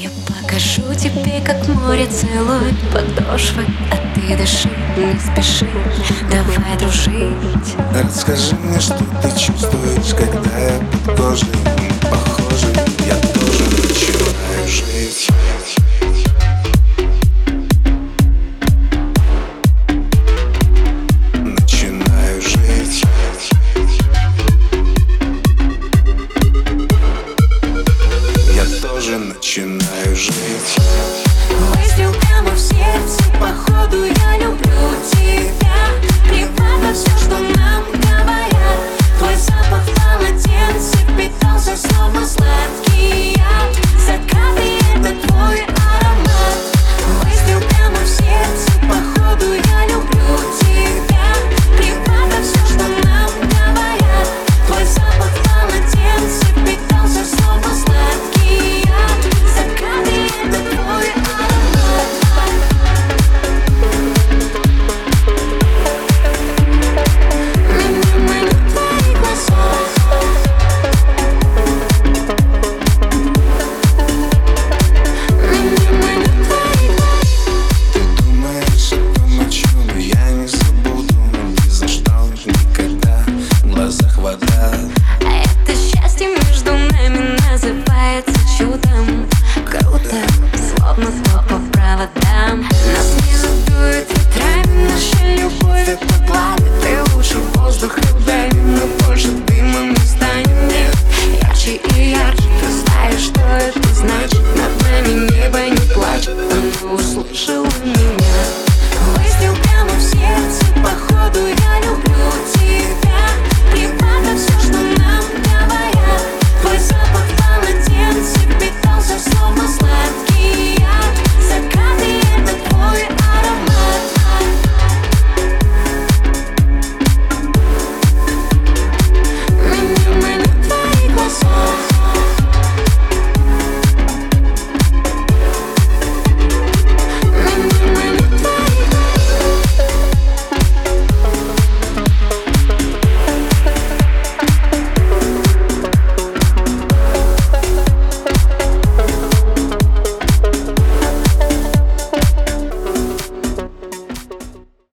Я покажу тебе, как море целует подошвы А ты дыши, не спеши, давай дружить. Расскажи мне, что ты чувствуешь, когда я под кожей тоже начинаю жить. Выстрел прямо в сердце, походу чудом. Круто, словно по проводам. Нас не надует ветрами наша любовь Это пламя, ты лучше воздух любви Но больше дыма мы станем. Нет Ярче и ярче, ты знаешь, что это значит. Над нами небо не плачет, но не услышала